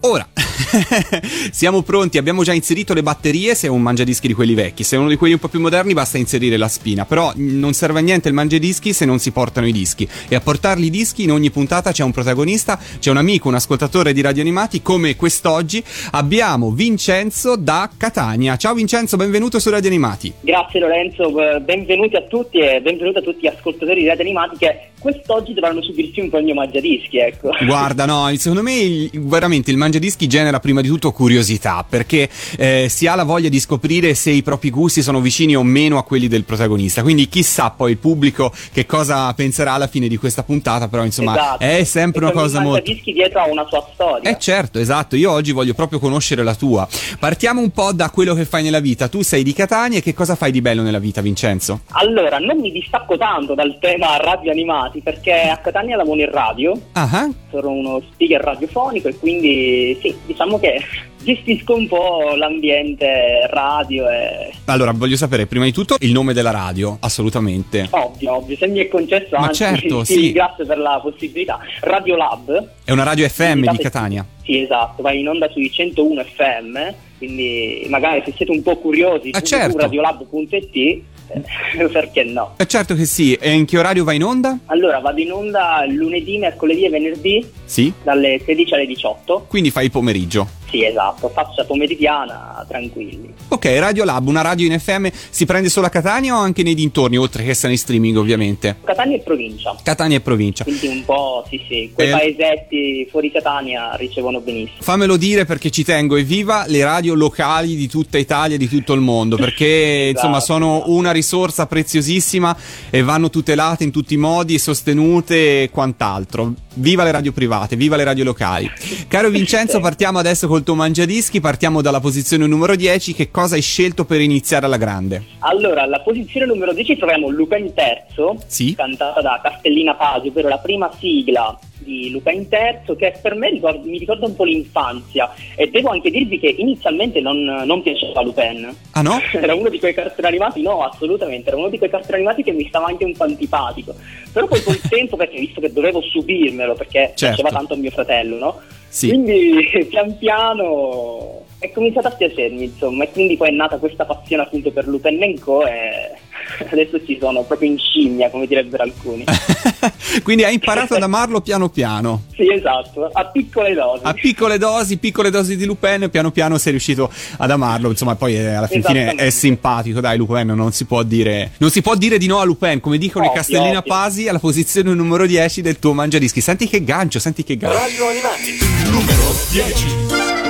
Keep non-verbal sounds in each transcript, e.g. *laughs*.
ora. *laughs* Siamo pronti, abbiamo già inserito le batterie se è un mangiadischi di quelli vecchi, se è uno di quelli un po' più moderni basta inserire la spina, però non serve a niente il mangiadischi se non si portano i dischi e a portarli i dischi in ogni puntata c'è un protagonista, c'è un amico, un ascoltatore di Radio Animati come quest'oggi abbiamo Vincenzo da Catania. Ciao Vincenzo, benvenuto su Radio Animati. Grazie Lorenzo, benvenuti a tutti e benvenuti a tutti gli ascoltatori di Radio Animati che quest'oggi dovranno subirsi un po' il mio mangiadischi, ecco. Guarda, no, secondo me veramente il mangiadischi genera prima di tutto curiosità, perché eh, si ha la voglia di scoprire se i propri gusti sono vicini o meno a quelli del protagonista. Quindi chissà poi il pubblico che cosa penserà alla fine di questa puntata, però insomma esatto. è sempre e una cosa molto... dischi dietro ha una sua storia. Eh certo, esatto, io oggi voglio proprio conoscere la tua. Partiamo un po' da quello che fai nella vita. Tu sei di Catania e che cosa fai di bello nella vita, Vincenzo? Allora, non mi distacco tanto dal tema radio animati, perché a Catania lavoro in radio. Uh-huh. Sono uno speaker radiofonico e quindi sì, diciamo che *laughs* gestisco un po' l'ambiente radio e... Allora, voglio sapere prima di tutto il nome della radio, assolutamente. Ovvio, ovvio, se mi è concesso Ma anzi, certo, ti *laughs* sì. ringrazio per la possibilità. Radio Lab. È una radio FM di Catania. Sì, esatto, vai in onda sui 101 FM, quindi magari se siete un po' curiosi, ah, certo. radiolab.it *laughs* perché no? Eh certo che sì, e in che orario vai in onda? Allora, vado in onda lunedì, mercoledì e venerdì. Sì. Dalle 16 alle 18. Quindi fai il pomeriggio. Sì, esatto, faccia pomeridiana, tranquilli. Ok, Radio Lab, una radio in FM, si prende solo a Catania o anche nei dintorni, oltre che essere in streaming ovviamente? Catania e provincia. Catania e provincia. Quindi un po', sì sì, quei eh... paesetti fuori Catania ricevono benissimo. Fammelo dire perché ci tengo, evviva le radio locali di tutta Italia e di tutto il mondo, perché *laughs* esatto, insomma sono esatto. una risorsa preziosissima e vanno tutelate in tutti i modi, sostenute e quant'altro. Viva le radio private, viva le radio locali. Caro *laughs* Vincenzo, partiamo adesso col tuo mangiadischi, partiamo dalla posizione numero 10. Che cosa hai scelto per iniziare alla grande? Allora, alla posizione numero 10 troviamo Lupin III, sì? cantata da Castellina Pasi, ovvero la prima sigla di Lupin III che per me ricorda, mi ricorda un po' l'infanzia e devo anche dirvi che inizialmente non, non piaceva Lupin ah no? *laughs* era uno di quei cartoni animati no assolutamente era uno di quei cartoni animati che mi stava anche un po' antipatico però poi col *laughs* tempo perché visto che dovevo subirmelo perché certo. piaceva tanto a mio fratello no? Sì. quindi *laughs* pian piano è cominciato a piacermi insomma e quindi poi è nata questa passione appunto per Lupin Co e *laughs* adesso ci sono proprio in scimmia come direbbero alcuni. *laughs* Quindi hai imparato ad amarlo piano piano. Sì esatto a piccole dosi. A piccole dosi piccole dosi di Lupin piano piano sei riuscito ad amarlo. Insomma poi eh, alla fin fine è simpatico dai Lupin non si può dire non si può dire di no a Lupin. Come dicono ovvio, i Castellina ovvio. Pasi alla posizione numero 10 del tuo mangiadischi. Senti che gancio senti che gancio. Radio Animati numero 10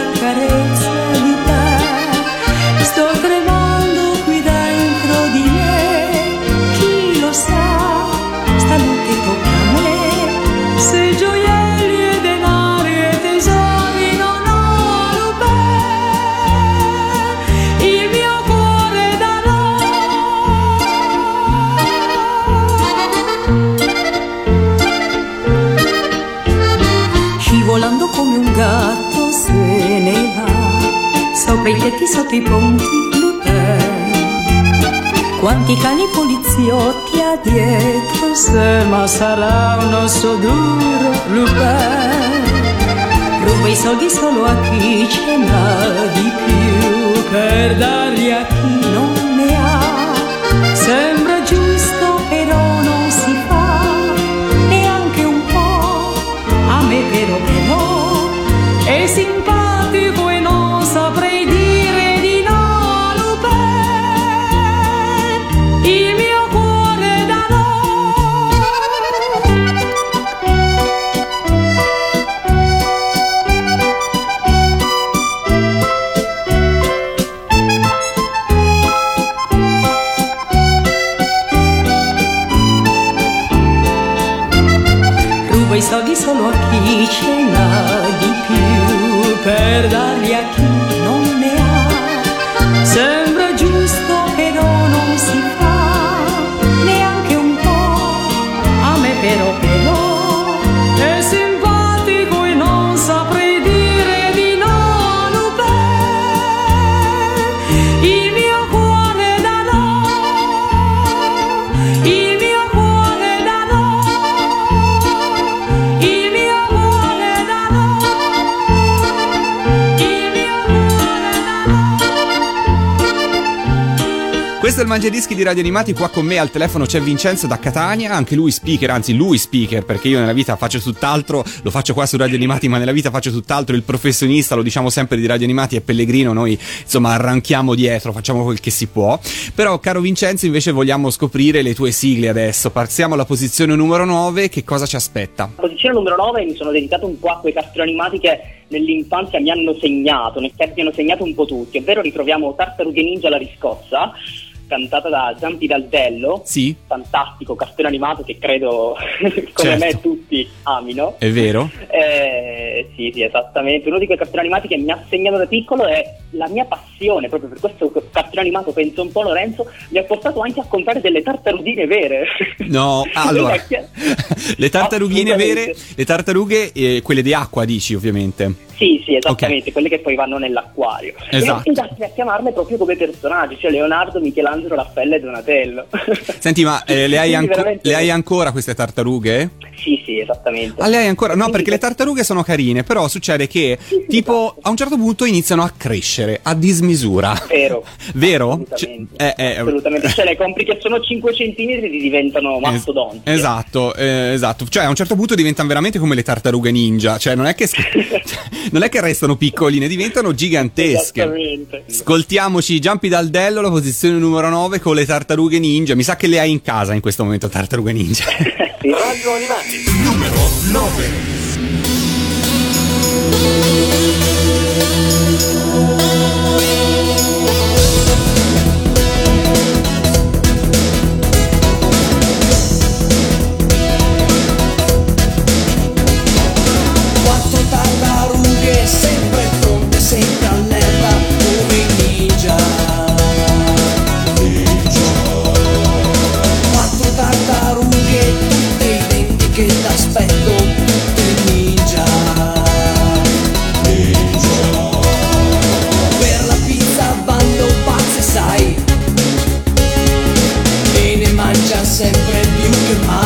va, sopra i tetti, sotto i ponti, Lupin. Quanti cani poliziotti ha dietro se ma sarà un osso duro Lupin Ruba i soldi solo a chi ce n'ha di più Per darli a Il Mangiadischi di Radio Animati, qua con me al telefono c'è Vincenzo da Catania, anche lui speaker, anzi lui speaker, perché io nella vita faccio tutt'altro, lo faccio qua su Radio Animati, ma nella vita faccio tutt'altro, il professionista, lo diciamo sempre di Radio Animati, è Pellegrino, noi insomma arranchiamo dietro, facciamo quel che si può. Però caro Vincenzo invece vogliamo scoprire le tue sigle adesso, passiamo alla posizione numero 9, che cosa ci aspetta? Posizione numero 9 mi sono dedicato un po' a quei cartoni animati che nell'infanzia mi hanno segnato, ne abbiano segnato un po' tutti, ovvero ritroviamo Tartarughe Ninja la riscossa, cantata da Giampi Daldello, Sì, fantastico cartone animato che credo *laughs* come Certo. me tutti amino. è vero? Eh, sì, sì, esattamente. Uno di quei cartoni animati che mi ha segnato da piccolo è la mia passione proprio per questo cartone animato, penso un po' Lorenzo, mi ha portato anche a comprare delle tartarughine vere. No, *laughs* allora, le tartarughine vere, le tartarughe, eh, quelle di acqua dici ovviamente. Sì, sì, esattamente, quelle che poi vanno nell'acquario. Esatto. E andassi a chiamarle proprio come personaggi, cioè Leonardo, Michelangelo, Raffaello e Donatello. *laughs* Senti, ma eh, le, hai anco- veramente- le hai ancora queste tartarughe? Sì, sì, esattamente. Ah, le hai ancora? No, Quindi perché le tartarughe sono carine, però succede che sì, tipo esatto. a un certo punto iniziano a crescere a dismisura. Vero. *laughs* Vero? Assolutamente. Cioè, eh, eh, Assolutamente. Cioè, le compri che sono 5 cm e diventano Es- mastodonti. esatto, eh, esatto. Cioè, a un certo punto diventano veramente come le tartarughe ninja. Cioè, non è che, *laughs* *laughs* non è che restano piccoline, diventano gigantesche. Esattamente. Ascoltiamoci Giampi Daldello, la posizione numero 9 con le tartarughe ninja. Mi sa che le hai in casa in questo momento, tartarughe ninja. Sì. Radio Animati, numero 9. Quattro sempre più che mai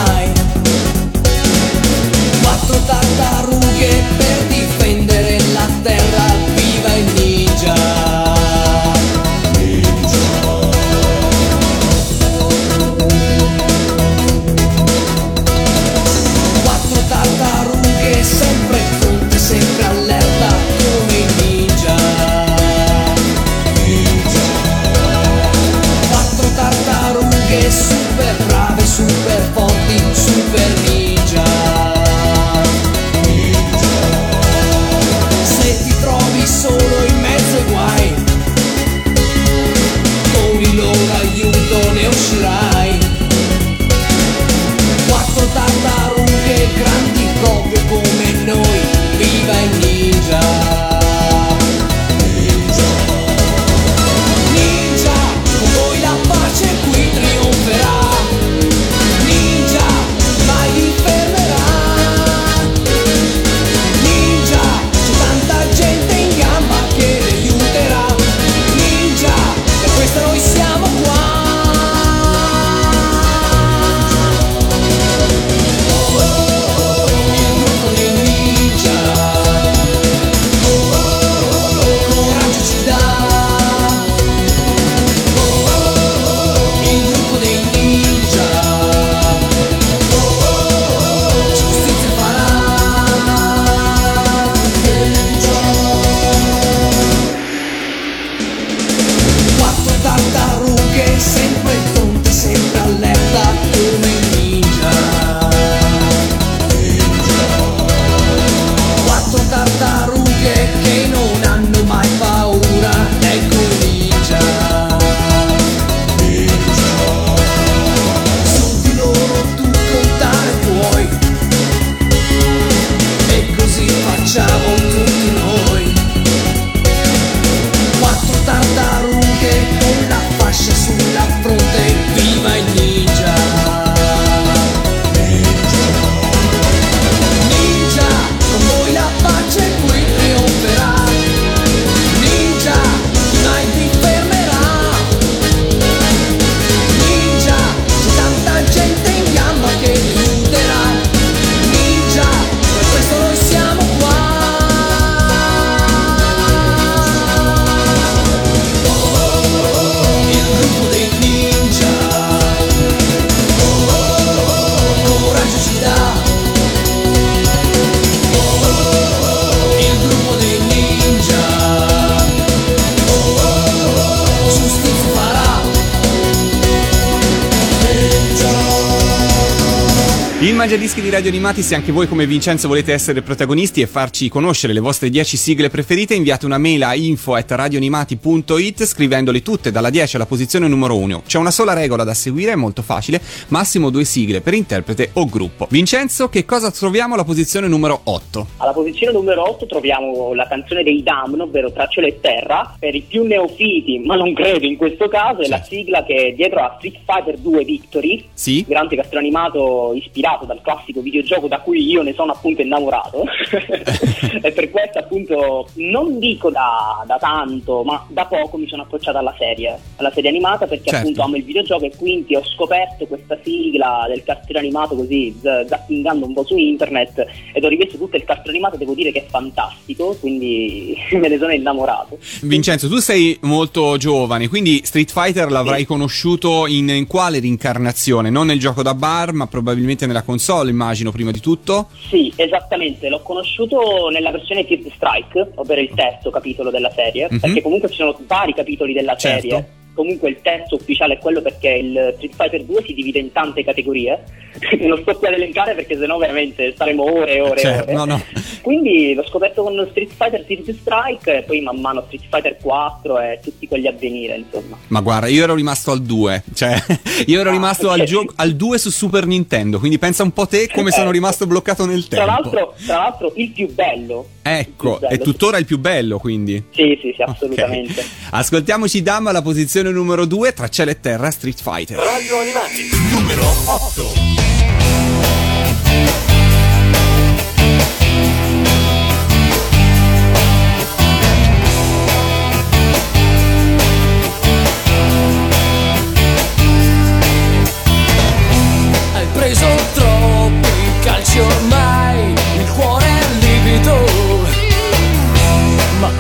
Radio Animati, se anche voi come Vincenzo volete essere protagonisti e farci conoscere le vostre 10 sigle preferite, inviate una mail a info@radioanimati.it scrivendole tutte dalla 10 alla posizione numero 1. C'è una sola regola da seguire, è molto facile, massimo due sigle per interprete o gruppo. Vincenzo, che cosa troviamo alla posizione numero 8? Alla posizione numero 8 troviamo la canzone dei Damn, ovvero Tra cielo e terra. Per i più neofiti, ma non credo in questo caso, è la Certo. sigla che è dietro a Street Fighter 2 Victory, Sì? grande cartone animato ispirato dal classico videogioco da cui io ne sono appunto innamorato. *laughs* e per questo appunto non dico da, da tanto, ma da poco mi sono approcciato alla serie, alla serie animata perché Certo. appunto amo il videogioco e quindi ho scoperto questa sigla del cartone animato così zappingando un po' su internet ed ho rivisto tutto il cartone animato, devo dire che è fantastico, quindi *laughs* me ne sono innamorato. Vincenzo, tu sei molto giovane, quindi Street Fighter l'avrai Sì. conosciuto in, in quale rincarnazione? Non nel gioco da bar, ma probabilmente nella console, immagino, prima di tutto. Sì, esattamente, l'ho conosciuto nella versione Third Strike, ovvero il terzo capitolo della serie, Mhm. perché comunque ci sono vari capitoli della Certo. serie. Comunque il terzo ufficiale è quello perché il Street Fighter 2 si divide in tante categorie. *laughs* non sto qui ad elencare perché sennò veramente staremo ore e ore Certo, ore. no, no. Quindi l'ho scoperto con Street Fighter Third Strike e poi man mano Street Fighter 4 e tutti quelli a venire, insomma. Ma guarda, io ero rimasto al 2, cioè *laughs* io ero Ah, rimasto al, gio- al 2 su Super Nintendo, quindi pensa un po' te come sono Ecco. rimasto bloccato nel Tra tempo. l'altro, tra l'altro il più bello. Ecco, è tuttora il più bello, quindi. Sì, sì, sì, assolutamente. Ascoltiamoci Dam alla posizione numero 2 tra cielo e terra Street Fighter. Radio Animati, numero 8.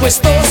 Ma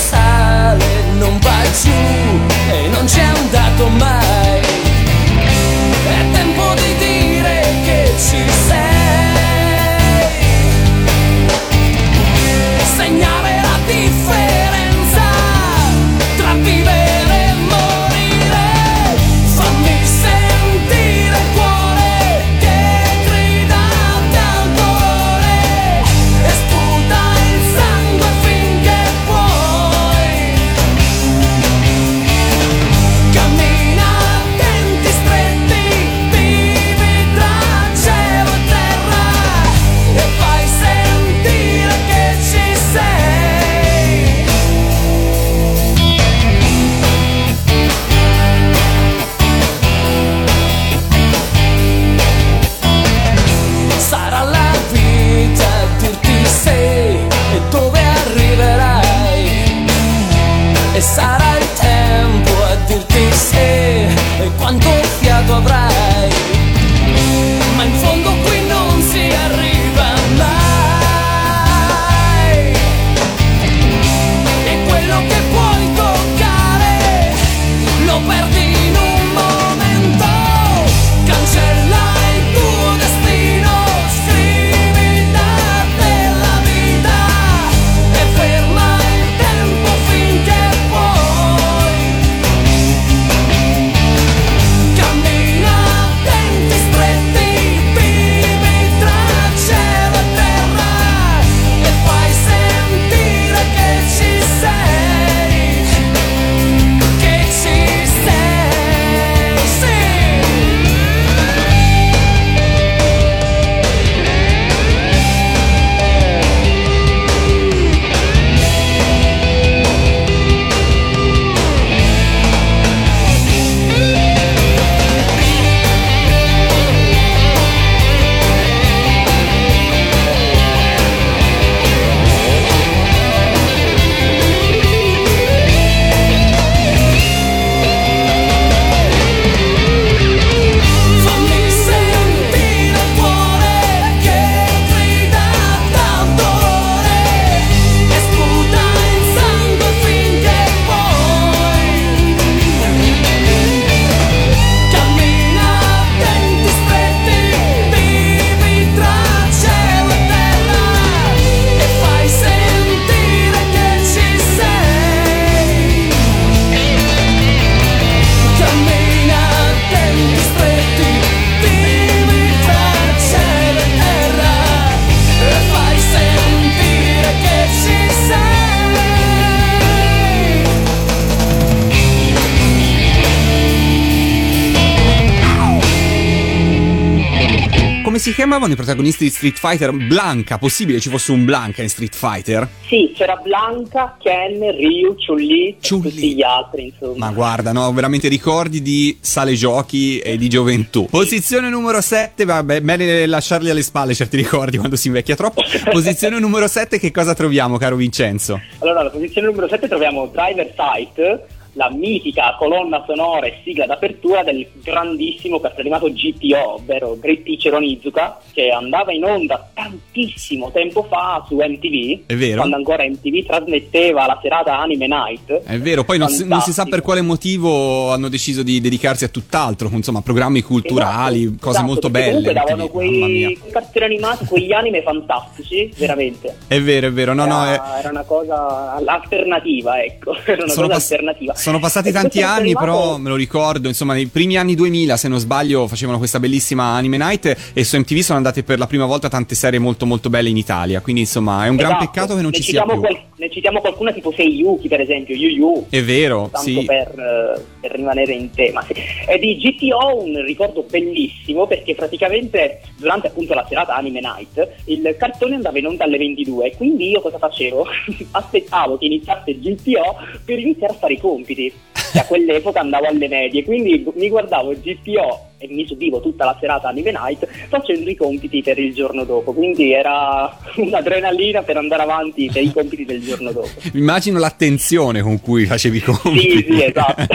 si chiamavano i protagonisti di Street Fighter? Blanca, possibile ci fosse un Blanca in Street Fighter? Sì, c'era Blanca, Ken, Ryu, Chun-Li e Chun-Li. tutti gli altri, insomma. Ma guarda, no, veramente ricordi di sale giochi e di gioventù. Posizione numero 7, vabbè, bene lasciarli alle spalle certi ricordi quando si invecchia troppo. Posizione numero 7, che cosa troviamo, caro Vincenzo? Allora, alla posizione numero 7 troviamo Driver Sight, la mitica colonna sonora e sigla d'apertura del grandissimo cartone animato GTO, ovvero Great Teacher Onizuka, che andava in onda tantissimo tempo fa su MTV, È vero. quando ancora MTV trasmetteva la serata Anime Night. È vero, poi non si, non si sa per quale motivo hanno deciso di dedicarsi a tutt'altro, insomma, programmi culturali, Esatto, cose esatto, molto belle. Comunque davano MTV, quei quei cartoni animati, quegli anime fantastici, veramente. È vero, è vero, no, no, è- era, era una cosa alternativa, ecco. *laughs* Era una sono, cosa pass- alternativa. Sono passati tanti anni, però me lo ricordo, insomma, nei primi anni 2000, se non sbaglio, facevano questa bellissima Anime Night e su MTV sono andate per la prima volta tante serie molto molto belle in Italia, quindi insomma è un gran Esatto. peccato che non ne ci sia più. qual- ne citiamo qualcuna tipo Seiyuki, per esempio, Yu Yu. È vero, Tanto sì. per, per rimanere in tema. E di GTO un ricordo bellissimo perché praticamente durante appunto la serata Anime Night il cartone andava in onda alle 22 e quindi io cosa facevo? *laughs* Aspettavo che iniziasse GTO per iniziare a fare i compiti. Che a quell'epoca andavo alle medie, quindi mi guardavo GTO e mi subivo tutta la serata Anime Night facendo i compiti per il giorno dopo. Quindi era un'adrenalina per andare avanti per i compiti del giorno dopo. Immagino l'attenzione con cui facevi i compiti. Sì, sì, esatto. *laughs*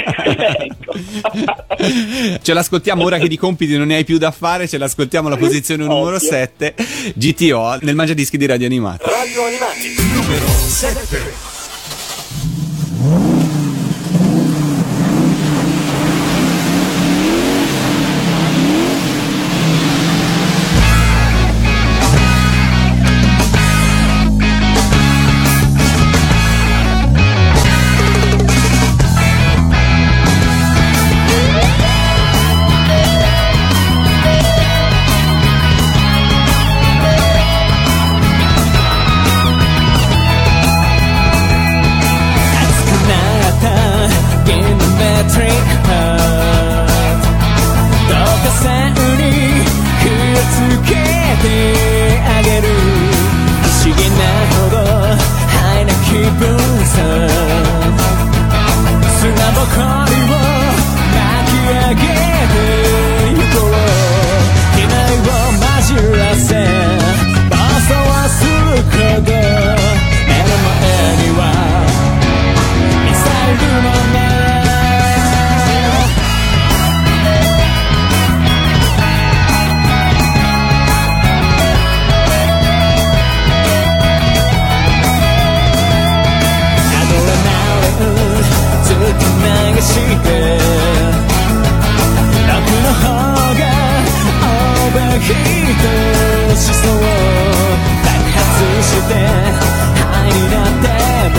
ecco. Ce l'ascoltiamo ora che di compiti non ne hai più da fare, ce l'ascoltiamo alla posizione numero Ovvio. 7, GTO, nel Mangiadischi di Radio Animati. Radio Animati, numero 7. ーヒートしそう爆発して灰になっても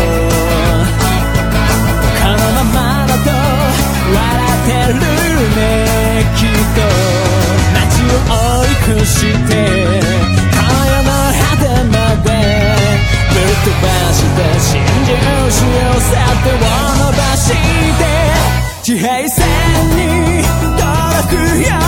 このままだと笑ってるねきっと街を追い越して今夜の果てまでぶっ飛ばして真珠しを去ってを伸ばして地平線に届くよ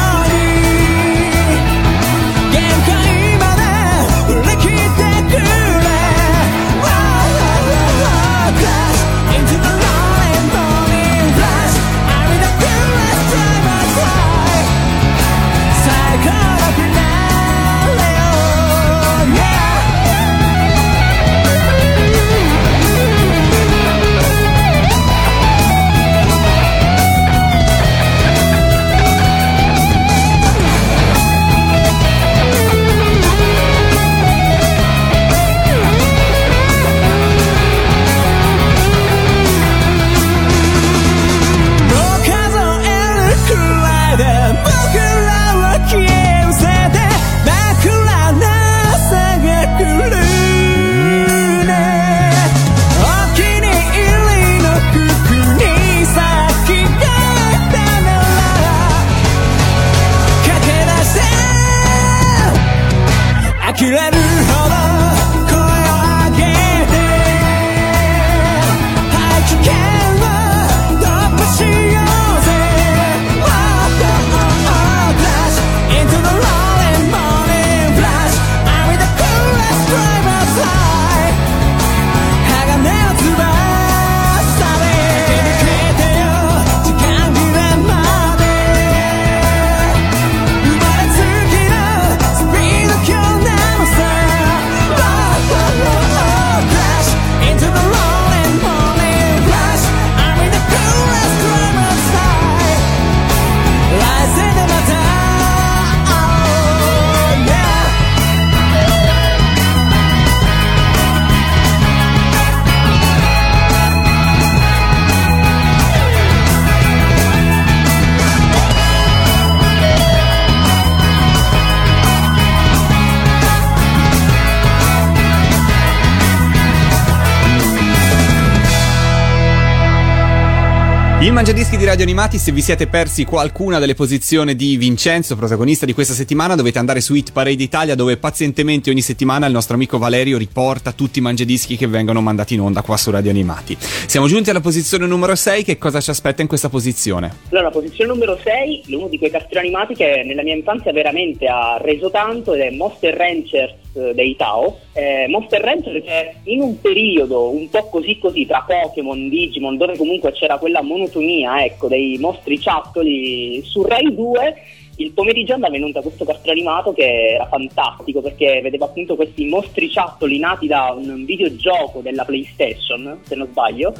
Radio Animati, se vi siete persi qualcuna delle posizioni di Vincenzo, protagonista di questa settimana, dovete andare su Hit Parade Italia dove pazientemente ogni settimana il nostro amico Valerio riporta tutti i mangiadischi che vengono mandati in onda qua su Radio Animati. Siamo giunti alla posizione numero 6, che cosa ci aspetta in questa posizione? Allora, posizione numero 6, uno di quei cartoni animati che nella mia infanzia veramente ha reso tanto ed è Monster Ranchers eh, dei Tao. Eh, Monster Ranchers che in un periodo un po' così così tra Pokémon, Digimon, dove comunque c'era quella monotonia ecco, dei mostriciattoli su Rai 2 il pomeriggio andava in onda questo cartone animato che era fantastico perché vedeva appunto questi mostriciattoli nati da un videogioco della PlayStation, se non sbaglio,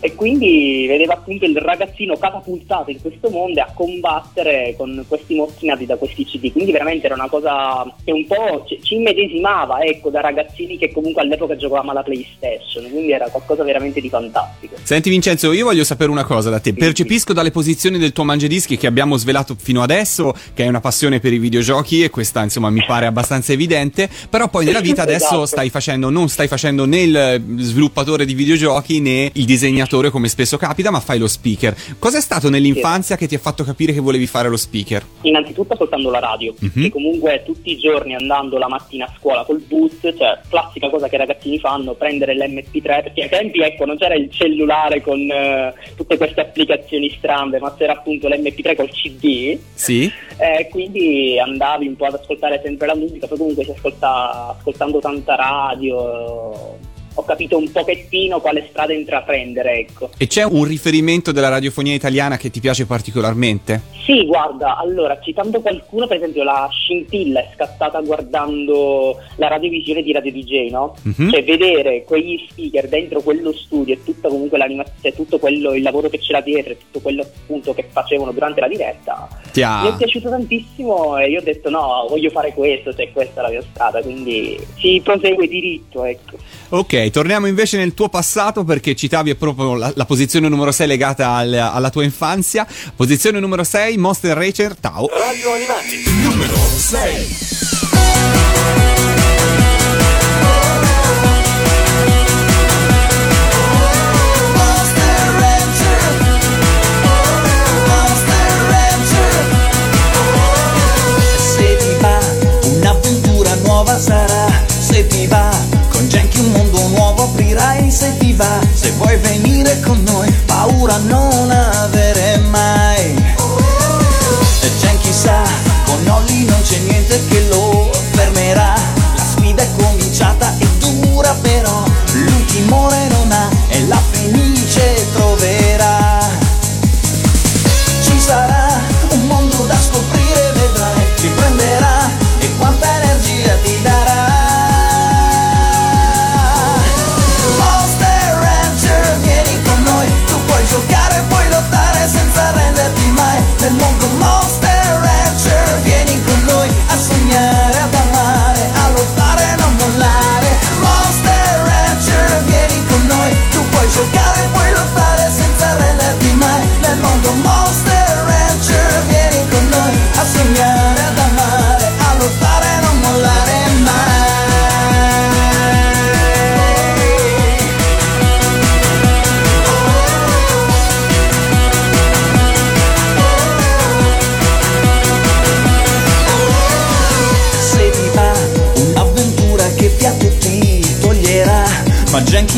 e quindi vedeva appunto il ragazzino catapultato in questo mondo a combattere con questi mostri nati da questi CD quindi veramente era una cosa che un po' ci immedesimava ecco da ragazzini che comunque all'epoca giocavamo alla Playstation. Quindi era qualcosa veramente di fantastico. Senti Vincenzo io voglio sapere una cosa da te. Percepisco dalle posizioni del tuo mangiadischi che abbiamo svelato fino adesso che hai una passione per i videogiochi e questa insomma mi pare abbastanza evidente però poi nella vita *laughs* adesso Esatto. stai facendo non stai facendo né il sviluppatore di videogiochi né il disegnatore come spesso capita ma fai lo speaker cos'è stato nell'infanzia che ti ha fatto capire che volevi fare lo speaker? innanzitutto ascoltando la radio Mhm. che comunque tutti i giorni andando la mattina a scuola col bus cioè classica cosa che i ragazzini fanno prendere l'MP3 perché ai tempi ecco non c'era il cellulare con eh, tutte queste applicazioni strane ma c'era appunto l'MP3 col CD Sì? Eh, quindi andavi un po' ad ascoltare sempre la musica, poi comunque si ascolta ascoltando tanta radio. Ho capito un pochettino quale strada intraprendere, ecco. E c'è un riferimento della radiofonia italiana che ti piace particolarmente? Sì, guarda, allora, citando qualcuno, per esempio, la scintilla è scattata guardando la radiovisione di Radio DJ, no? Mhm. Cioè, vedere quegli speaker dentro quello studio e tutta comunque l'animazione, tutto quello, il lavoro che c'era dietro e tutto quello appunto che facevano durante la diretta, ha- mi è piaciuto tantissimo e io ho detto no, voglio fare questo, cioè questa è la mia strada, quindi si prosegue diritto, ecco. Ok, torniamo invece nel tuo passato perché citavi proprio la, la posizione numero 6 legata al- alla tua infanzia. Posizione numero 6, Monster Racer Tao. Radio Animati, numero 6. Se ti va, un'avventura nuova sarà. Se ti va, con Genki un mondo nuovo aprirai. Se ti va, se vuoi venire con noi, paura non avere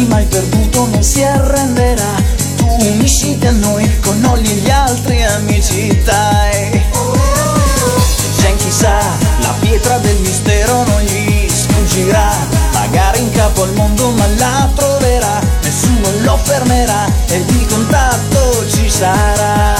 Genki mai perduto non si arrenderà. Tu unisciti a noi con Olli gli altri amici dai Genki sa, la pietra del mistero non gli sfuggirà. Magari in capo al mondo ma la troverà. Nessuno lo fermerà e di contatto ci sarà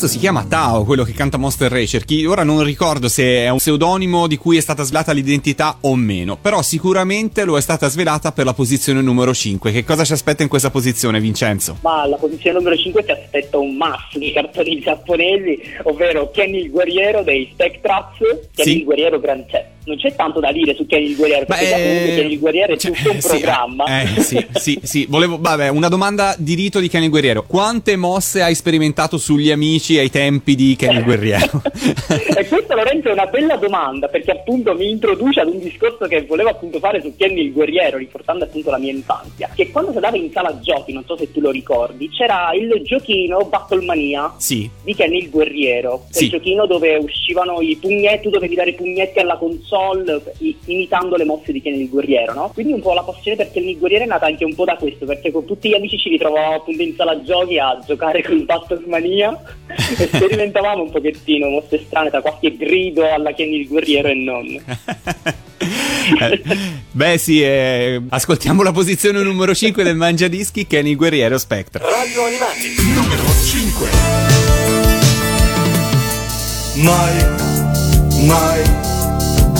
questo si chiama Tao, quello che canta Monster Racer. Chi ora non ricordo se è un pseudonimo di cui è stata svelata l'identità o meno, però sicuramente lo è stata svelata per la posizione numero 5. Che cosa ci aspetta in questa posizione, Vincenzo? Ma alla posizione numero 5 ti aspetta un mass di cartoni giapponesi, ovvero Kenny il guerriero dei Spectraps, Kenny Sì. il guerriero gran... non c'è tanto da dire su Kenny il guerriero, perché Beh, Kenny il guerriero è cioè, tutto un sì, programma. Eh, sì, sì, sì. Volevo, vabbè, una domanda di rito di Kenny Guerriero. Quante mosse hai sperimentato sugli amici ai tempi di Kenny Guerriero? *laughs* e questa Lorenzo è una bella domanda perché appunto mi introduce ad un discorso che volevo appunto fare su Kenny il guerriero riportando appunto la mia infanzia che quando si andava in sala giochi non so se tu lo ricordi c'era il giochino Battlemania sì. di Kenny il guerriero Sì. il giochino dove uscivano i pugnetti tu dovevi dare i pugnetti alla console i- imitando le mosse di Kenny il guerriero no? quindi un po' la passione per Kenny il guerriero è nata anche un po' da questo perché con tutti gli amici ci ritrovavamo appunto in sala giochi a giocare con Battlemania e *laughs* sperimentavamo un pochettino mosse strane tra qualche grido alla Kenny il guerriero e non Eh, *laughs* Beh, sì, eh, ascoltiamo la posizione numero 5 del Mangiadischi, Kenny Guerriero Spectra. Radio Animati, numero 5. mai, mai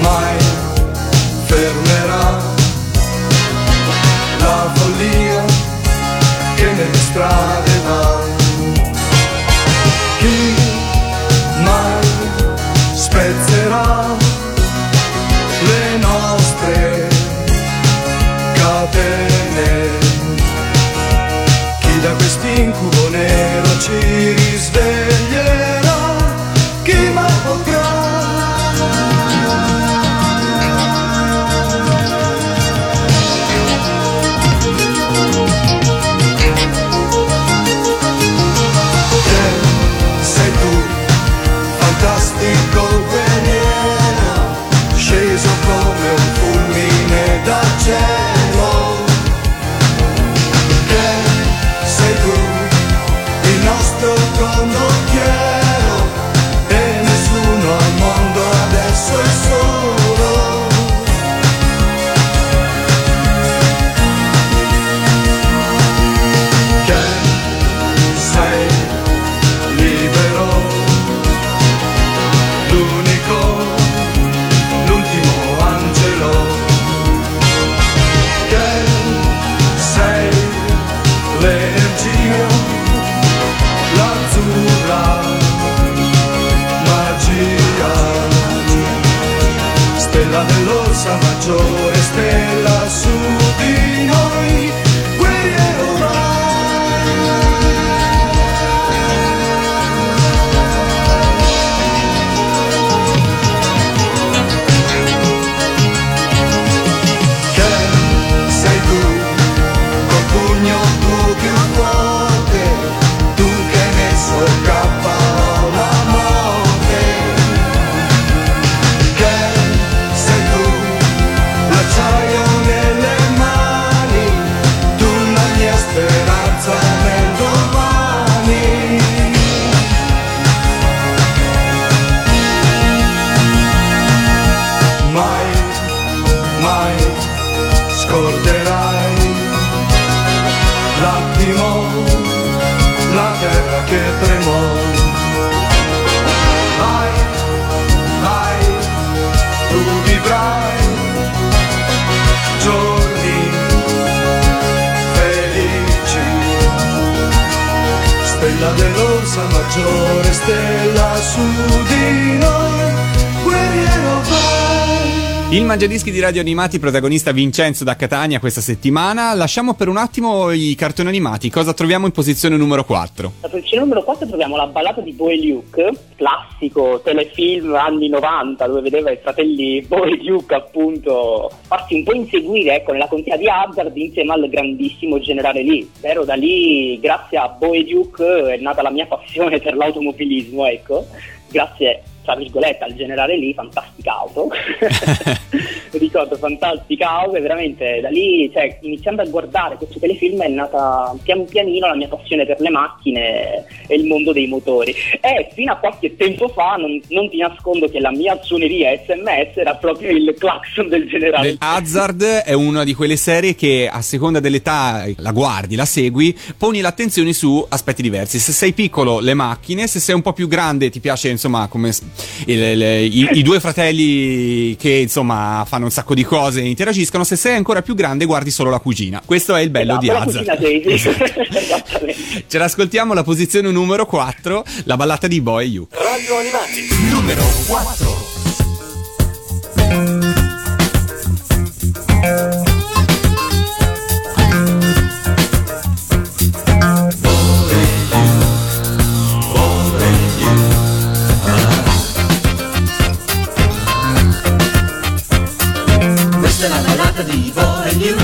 Mai fermerà la follia che nelle strade va? Chi mai spezzerà le nostre catene? Chi da quest'incubo nero ci dell'orsa maggiore, stella su maggiore, stella su di Il Mangiadischi di Radio Animati, protagonista Vincenzo da Catania questa settimana. Lasciamo per un attimo i cartoni animati. Cosa troviamo in posizione numero 4? La posizione numero 4 troviamo la ballata di Boe Luke, classico telefilm anni 90 dove vedeva i fratelli Boe Luke appunto farsi un po' inseguire ecco, nella contea di Hazard insieme al grandissimo generale Lee. Vero, da lì grazie a Boe Luke è nata la mia passione per l'automobilismo, ecco. Grazie tra virgolette al generale lì, fantastica auto. *laughs* Ricordo fantastica auto e veramente da lì, cioè, iniziando a guardare questo telefilm è nata pian pianino la mia passione per le macchine e il mondo dei motori. E fino a qualche tempo fa non, non ti nascondo che la mia suoneria SMS era proprio il clacson del generale. Hazard è una di quelle serie che a seconda dell'età la guardi, la segui, poni l'attenzione su aspetti diversi. Se sei piccolo, le macchine, se sei un po' più grande, ti piace insomma come il- il- i, i due fratelli che insomma fanno un sacco di cose e interagiscono. Se sei ancora più grande, guardi solo la cugina. Questo è il bello Esatto, di la Hazard. *laughs* Ce l'ascoltiamo alla posizione numero 4, la ballata di Boy You. Radio Animati, numero 4. Questa è la ballata di Bo e New.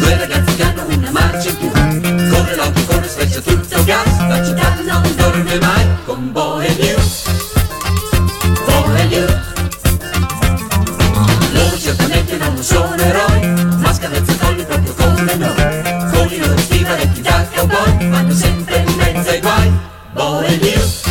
Due ragazzi che hanno una marcia in più. Corre l'auto, corre, sfreccia tutto gas. La città non dorme mai con Bo e New. Bo e New. Loro certamente non sono eroi Ma scavezza i colli proprio come noi. Con i loro stivaletti da cowboy Vanno sempre in mezzo ai guai. Bo e New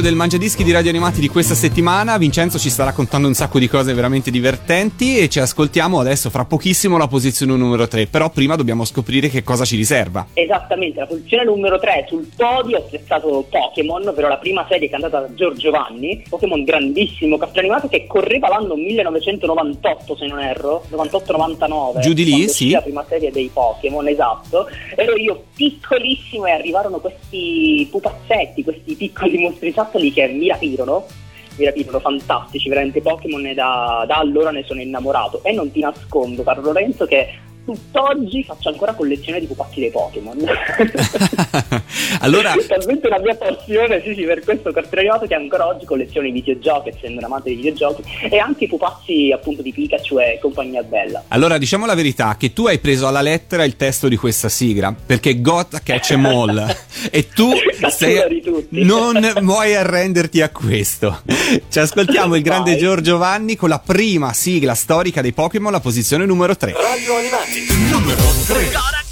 Sul podio del Mangiadischi di Radio Animati di questa settimana, Vincenzo ci sta raccontando un sacco di cose veramente divertenti e ci ascoltiamo adesso fra pochissimo la posizione numero 3, però prima dobbiamo scoprire che cosa ci riserva. Esattamente, la posizione numero 3 sul podio ho piazzato Pokémon, ovvero la prima serie cantata da Giorgio Vanni, Pokémon grandissimo, cartone animato che correva l'anno 1998 se non erro, 98-99. Giù di lì, sì. La prima serie dei Pokémon, esatto. Ero io piccolissimo e arrivarono questi pupazzetti, questi piccoli che mi rapirono. Mi rapirono fantastici, veramente Pokémon da, da allora ne sono innamorato. E non ti nascondo, caro Lorenzo, che tutt'oggi faccio ancora collezione di pupazzi dei Pokémon. *laughs* allora, talmente la mia passione sì, sì, per questo cartone animato che ancora oggi colleziono i videogiochi, essendo un amante dei videogiochi, e anche i pupazzi appunto di Pikachu e compagnia bella. allora diciamo la verità che tu hai preso alla lettera il testo di questa sigla, perché Got Catch 'em All *laughs* e tu sei, non vuoi arrenderti a questo. Ci ascoltiamo il grande Vai. Giorgio Vanni con la prima sigla storica dei Pokémon, la posizione numero 3. Radio Animati, numero 3.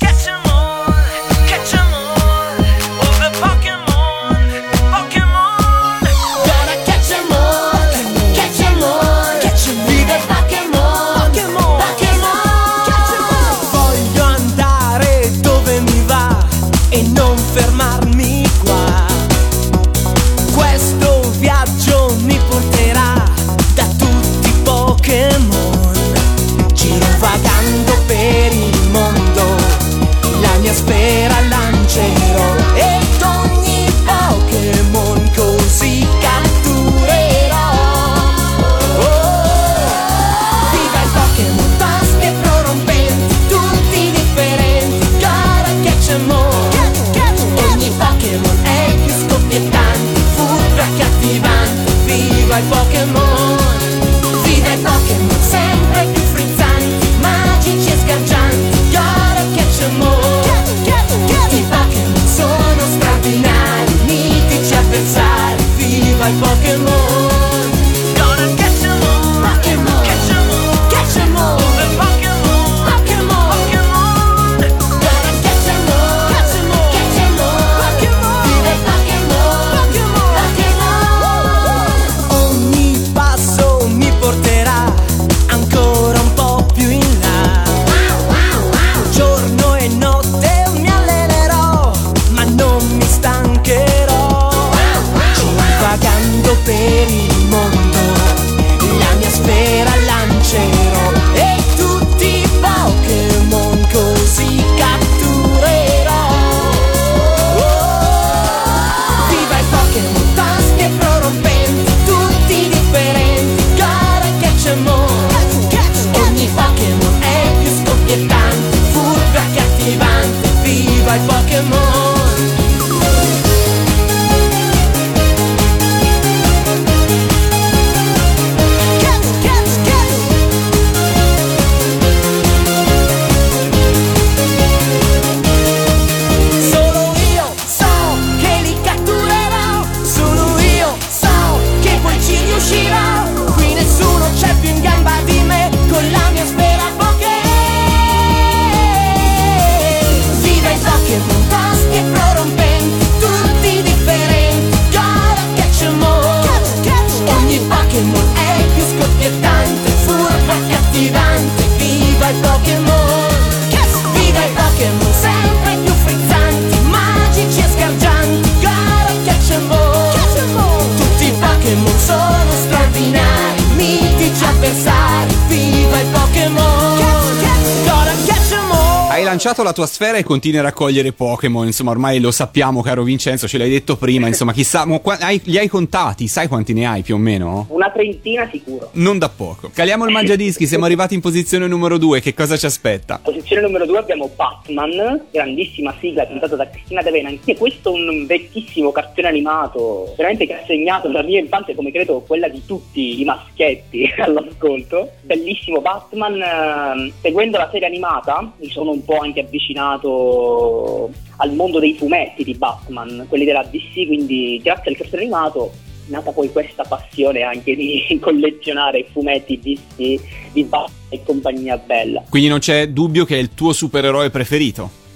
Lanciato la tua sfera e continui a raccogliere Pokémon, insomma ormai lo sappiamo caro Vincenzo, ce l'hai detto prima, *laughs* insomma chissà, qua- hai- li hai contati, sai quanti ne hai più o meno? Una trentina sicuro. Non da poco. Caliamo il mangiadischi, siamo arrivati in posizione numero 2, che cosa ci aspetta? Posizione numero 2 abbiamo Batman, grandissima sigla cantata da Cristina D'Avena, anche questo un vecchissimo cartone animato, veramente che ha segnato la mia infanzia come credo quella di tutti i maschietti *laughs* all'ascolto. Bellissimo Batman, ehm, seguendo la serie animata mi sono un po' anche avvicinato al mondo dei fumetti di Batman, quelli della DC, quindi grazie al cartone animato è nata poi questa passione anche di *laughs* collezionare fumetti DC di Batman e compagnia bella. Quindi non c'è dubbio che è il tuo supereroe preferito.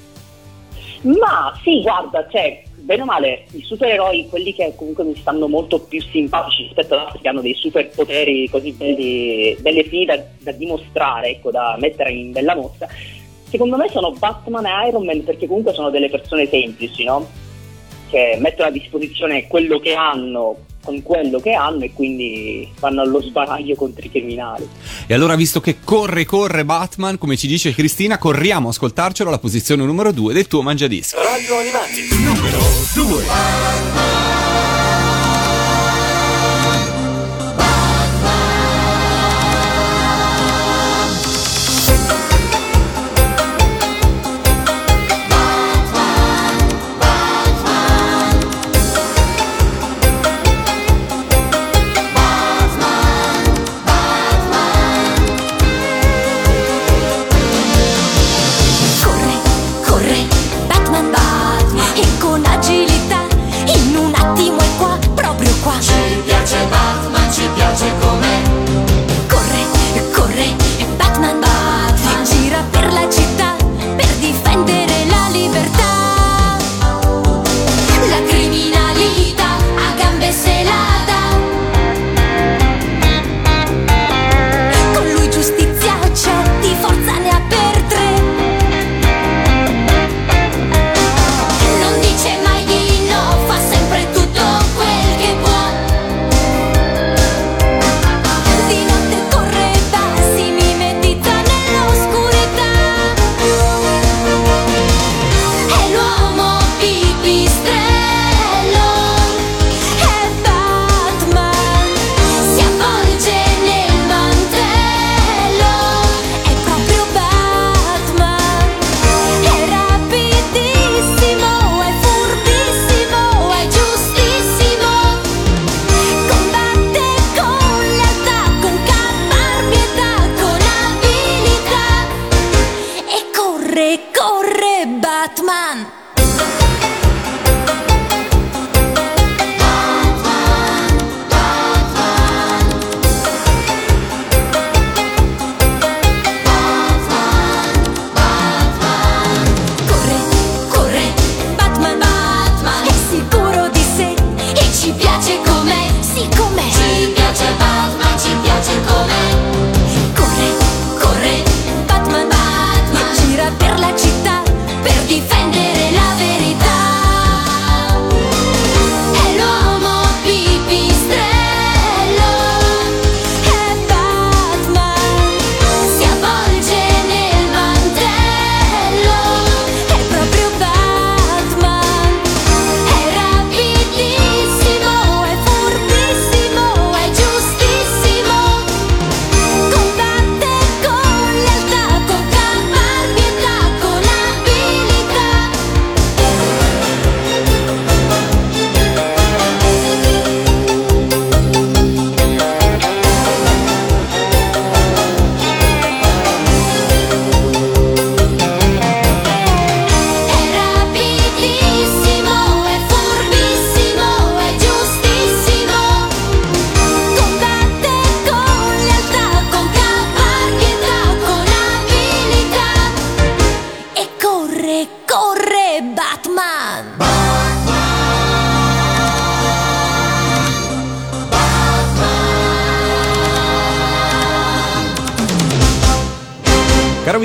Ma sì, guarda, cioè, bene o male, i supereroi, quelli che comunque mi stanno molto più simpatici rispetto ad altri che hanno dei superpoteri così belli, belle fini da, da dimostrare, ecco, da mettere in bella mostra, secondo me sono Batman e Iron Man perché comunque sono delle persone semplici, no? Che mettono a disposizione quello che hanno con quello che hanno e quindi vanno allo sbaraglio contro i criminali. E allora, visto che corre, corre Batman, come ci dice Cristina, corriamo a ascoltarcelo alla posizione numero 2 del tuo mangiadischi. Radio Animati, numero 2.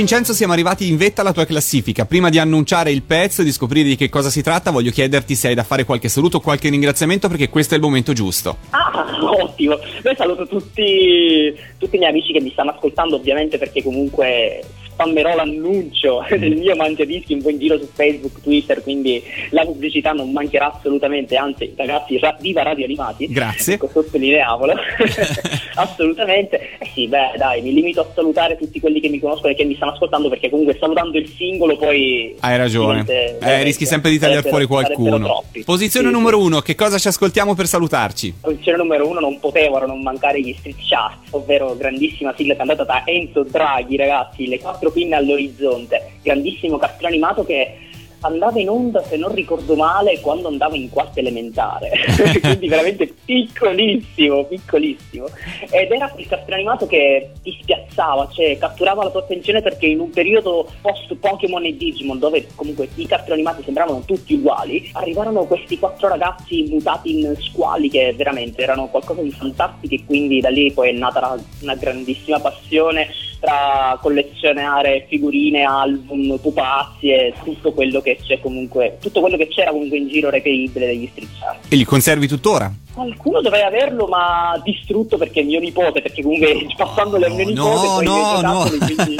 Vincenzo, siamo arrivati in vetta alla tua classifica. Prima di annunciare il pezzo e di scoprire di che cosa si tratta, voglio chiederti se hai da fare qualche saluto o qualche ringraziamento perché questo è il momento giusto. Ah, *laughs* ottimo. Beh, saluto tutti, tutti i miei amici che mi stanno ascoltando, ovviamente, perché comunque spammerò l'annuncio *laughs* del mio mangiadischi un po' in giro su Facebook, Twitter, quindi la pubblicità non mancherà assolutamente. Anzi, ragazzi, ra- viva Radio Animati. Grazie. Ecco, sottolineavolo. *laughs* assolutamente. Eh sì, beh, dai, mi limito a salutare tutti quelli che mi conoscono e che mi stanno ascoltando, perché comunque salutando il singolo poi... Hai ragione. divente- Eh, rischi sempre di tagliare fuori qualcuno. Posizione Sì, numero uno, che cosa ci ascoltiamo per salutarci? Posizione numero uno non potevano non mancare gli Street Shots, ovvero grandissima sigla cantata da Enzo Draghi, ragazzi, le quattro pinne all'orizzonte, grandissimo cartone animato che andava in onda, se non ricordo male, quando andavo in quarta elementare, *laughs* quindi veramente piccolissimo, piccolissimo. Ed era quel cartone animato che ti spiazzava, cioè catturava la tua attenzione perché in un periodo post Pokémon e Digimon, dove comunque i cartoni animati sembravano tutti uguali, arrivarono questi quattro ragazzi mutati in squali che veramente erano qualcosa di fantastico e quindi da lì poi è nata una grandissima passione tra collezionare figurine, album, pupazzi e tutto quello che c'è comunque, tutto quello che c'era comunque in giro reperibile degli street. E li conservi tuttora? Qualcuno doveva averlo ma distrutto perché è mio nipote, perché comunque passandolo *laughs* a mio no, nipote poi no, mi no. esatto, quindi...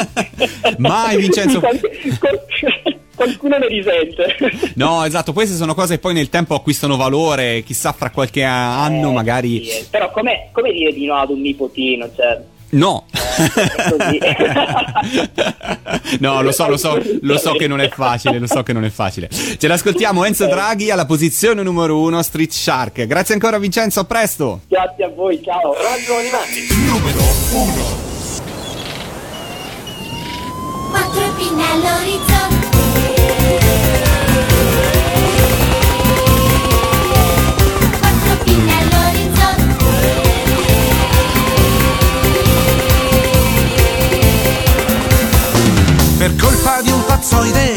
*laughs* Mai, Vincenzo. Qual- *laughs* qual- Qualcuno ne risente. No, esatto, queste sono cose che poi nel tempo acquistano valore, chissà fra qualche anno Eh, magari... sì, eh. Però come, come dire di no ad un nipotino? Cioè, No. no, lo so, lo so, lo so che non è facile, lo so che non è facile. Ce l'ascoltiamo Enzo Draghi alla posizione numero uno, Street Shark. Grazie ancora Vincenzo, a presto. Grazie a voi, ciao. Radio Animati, numero 1. Quattro pinne all'orizzonte per colpa di un pazzoide